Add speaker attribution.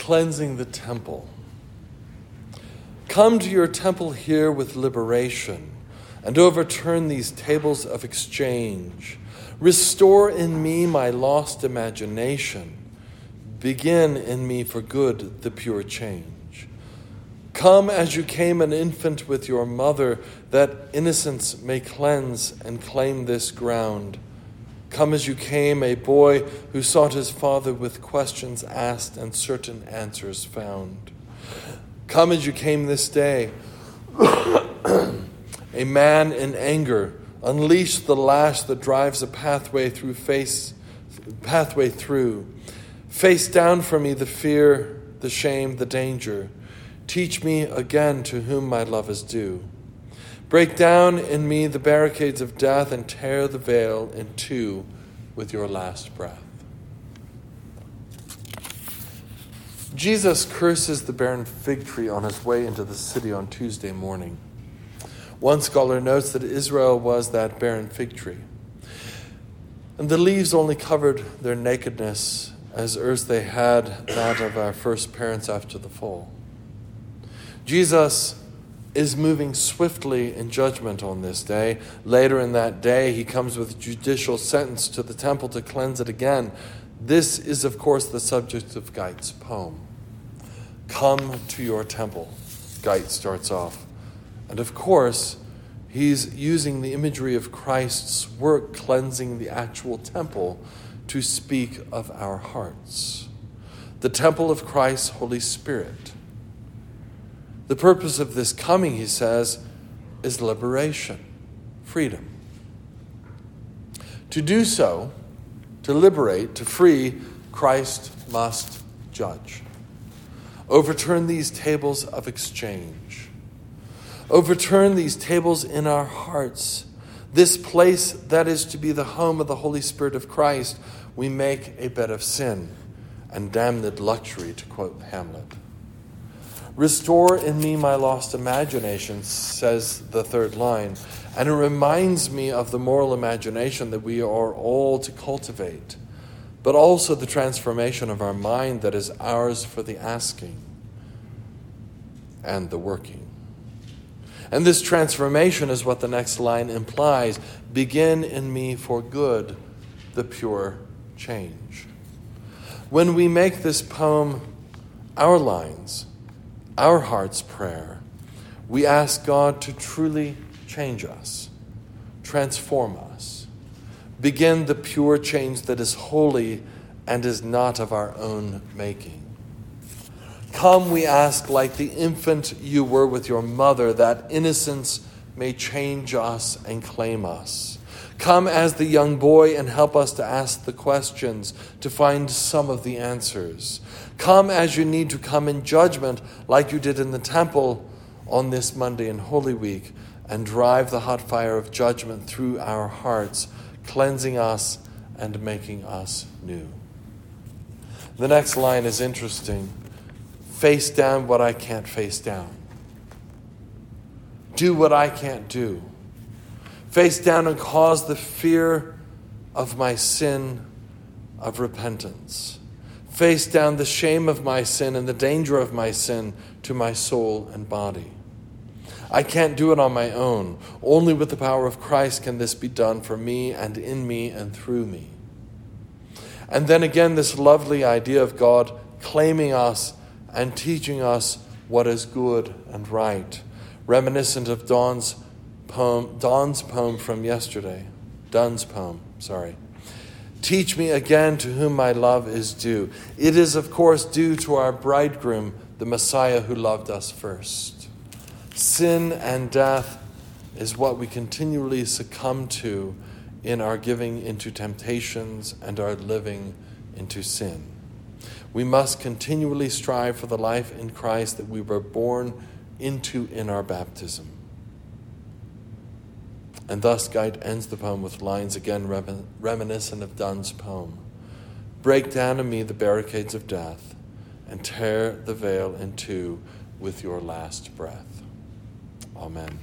Speaker 1: cleansing the temple. Come to your temple here with liberation and overturn these tables of exchange. Restore in me my lost imagination. Begin in me for good the pure change. Come as you came an infant with your mother, that innocence may cleanse and claim this ground. Come as you came, a boy who sought his father with questions asked and certain answers found. Come as you came this day, a man in anger, unleash the lash that drives a pathway through face, pathway through. Face down for me the fear, the shame, the danger. Teach me again to whom my love is due. Break down in me the barricades of death and tear the veil in two with your last breath. Jesus curses the barren fig tree on his way into the city on Tuesday morning. One scholar notes that Israel was that barren fig tree. And the leaves only covered their nakedness as earth they had that of our first parents after the fall. Jesus is moving swiftly in judgment on this day. Later in that day, he comes with judicial sentence to the temple to cleanse it again. This is, of course, the subject of Guite's poem. Come to your temple, Geit starts off. And of course, he's using the imagery of Christ's work cleansing the actual temple to speak of our hearts. The temple of Christ's Holy Spirit the purpose of this coming, he says, is liberation, freedom. To do so, to liberate, to free, Christ must judge. Overturn these tables of exchange. Overturn these tables in our hearts. This place that is to be the home of the Holy Spirit of Christ, we make a bed of sin and damned luxury, to quote Hamlet. Restore in me my lost imagination, says the third line. And it reminds me of the moral imagination that we are all to cultivate, but also the transformation of our mind that is ours for the asking and the working. And this transformation is what the next line implies begin in me for good the pure change. When we make this poem our lines, our heart's prayer, we ask God to truly change us, transform us, begin the pure change that is holy and is not of our own making. Come, we ask, like the infant you were with your mother, that innocence may change us and claim us. Come as the young boy and help us to ask the questions, to find some of the answers. Come as you need to come in judgment, like you did in the temple on this Monday in Holy Week, and drive the hot fire of judgment through our hearts, cleansing us and making us new. The next line is interesting face down what I can't face down, do what I can't do face down and cause the fear of my sin of repentance. Face down the shame of my sin and the danger of my sin to my soul and body. I can't do it on my own. Only with the power of Christ can this be done for me and in me and through me. And then again, this lovely idea of God claiming us and teaching us what is good and right, reminiscent of Dawn's poem, Dawn's poem from yesterday. Donne's poem, sorry. Teach me again to whom my love is due. It is, of course, due to our bridegroom, the Messiah who loved us first. Sin and death is what we continually succumb to in our giving into temptations and our living into sin. We must continually strive for the life in Christ that we were born into in our baptism. And thus, Guite ends the poem with lines again reminiscent of Donne's poem Break down in me the barricades of death and tear the veil in two with your last breath. Amen.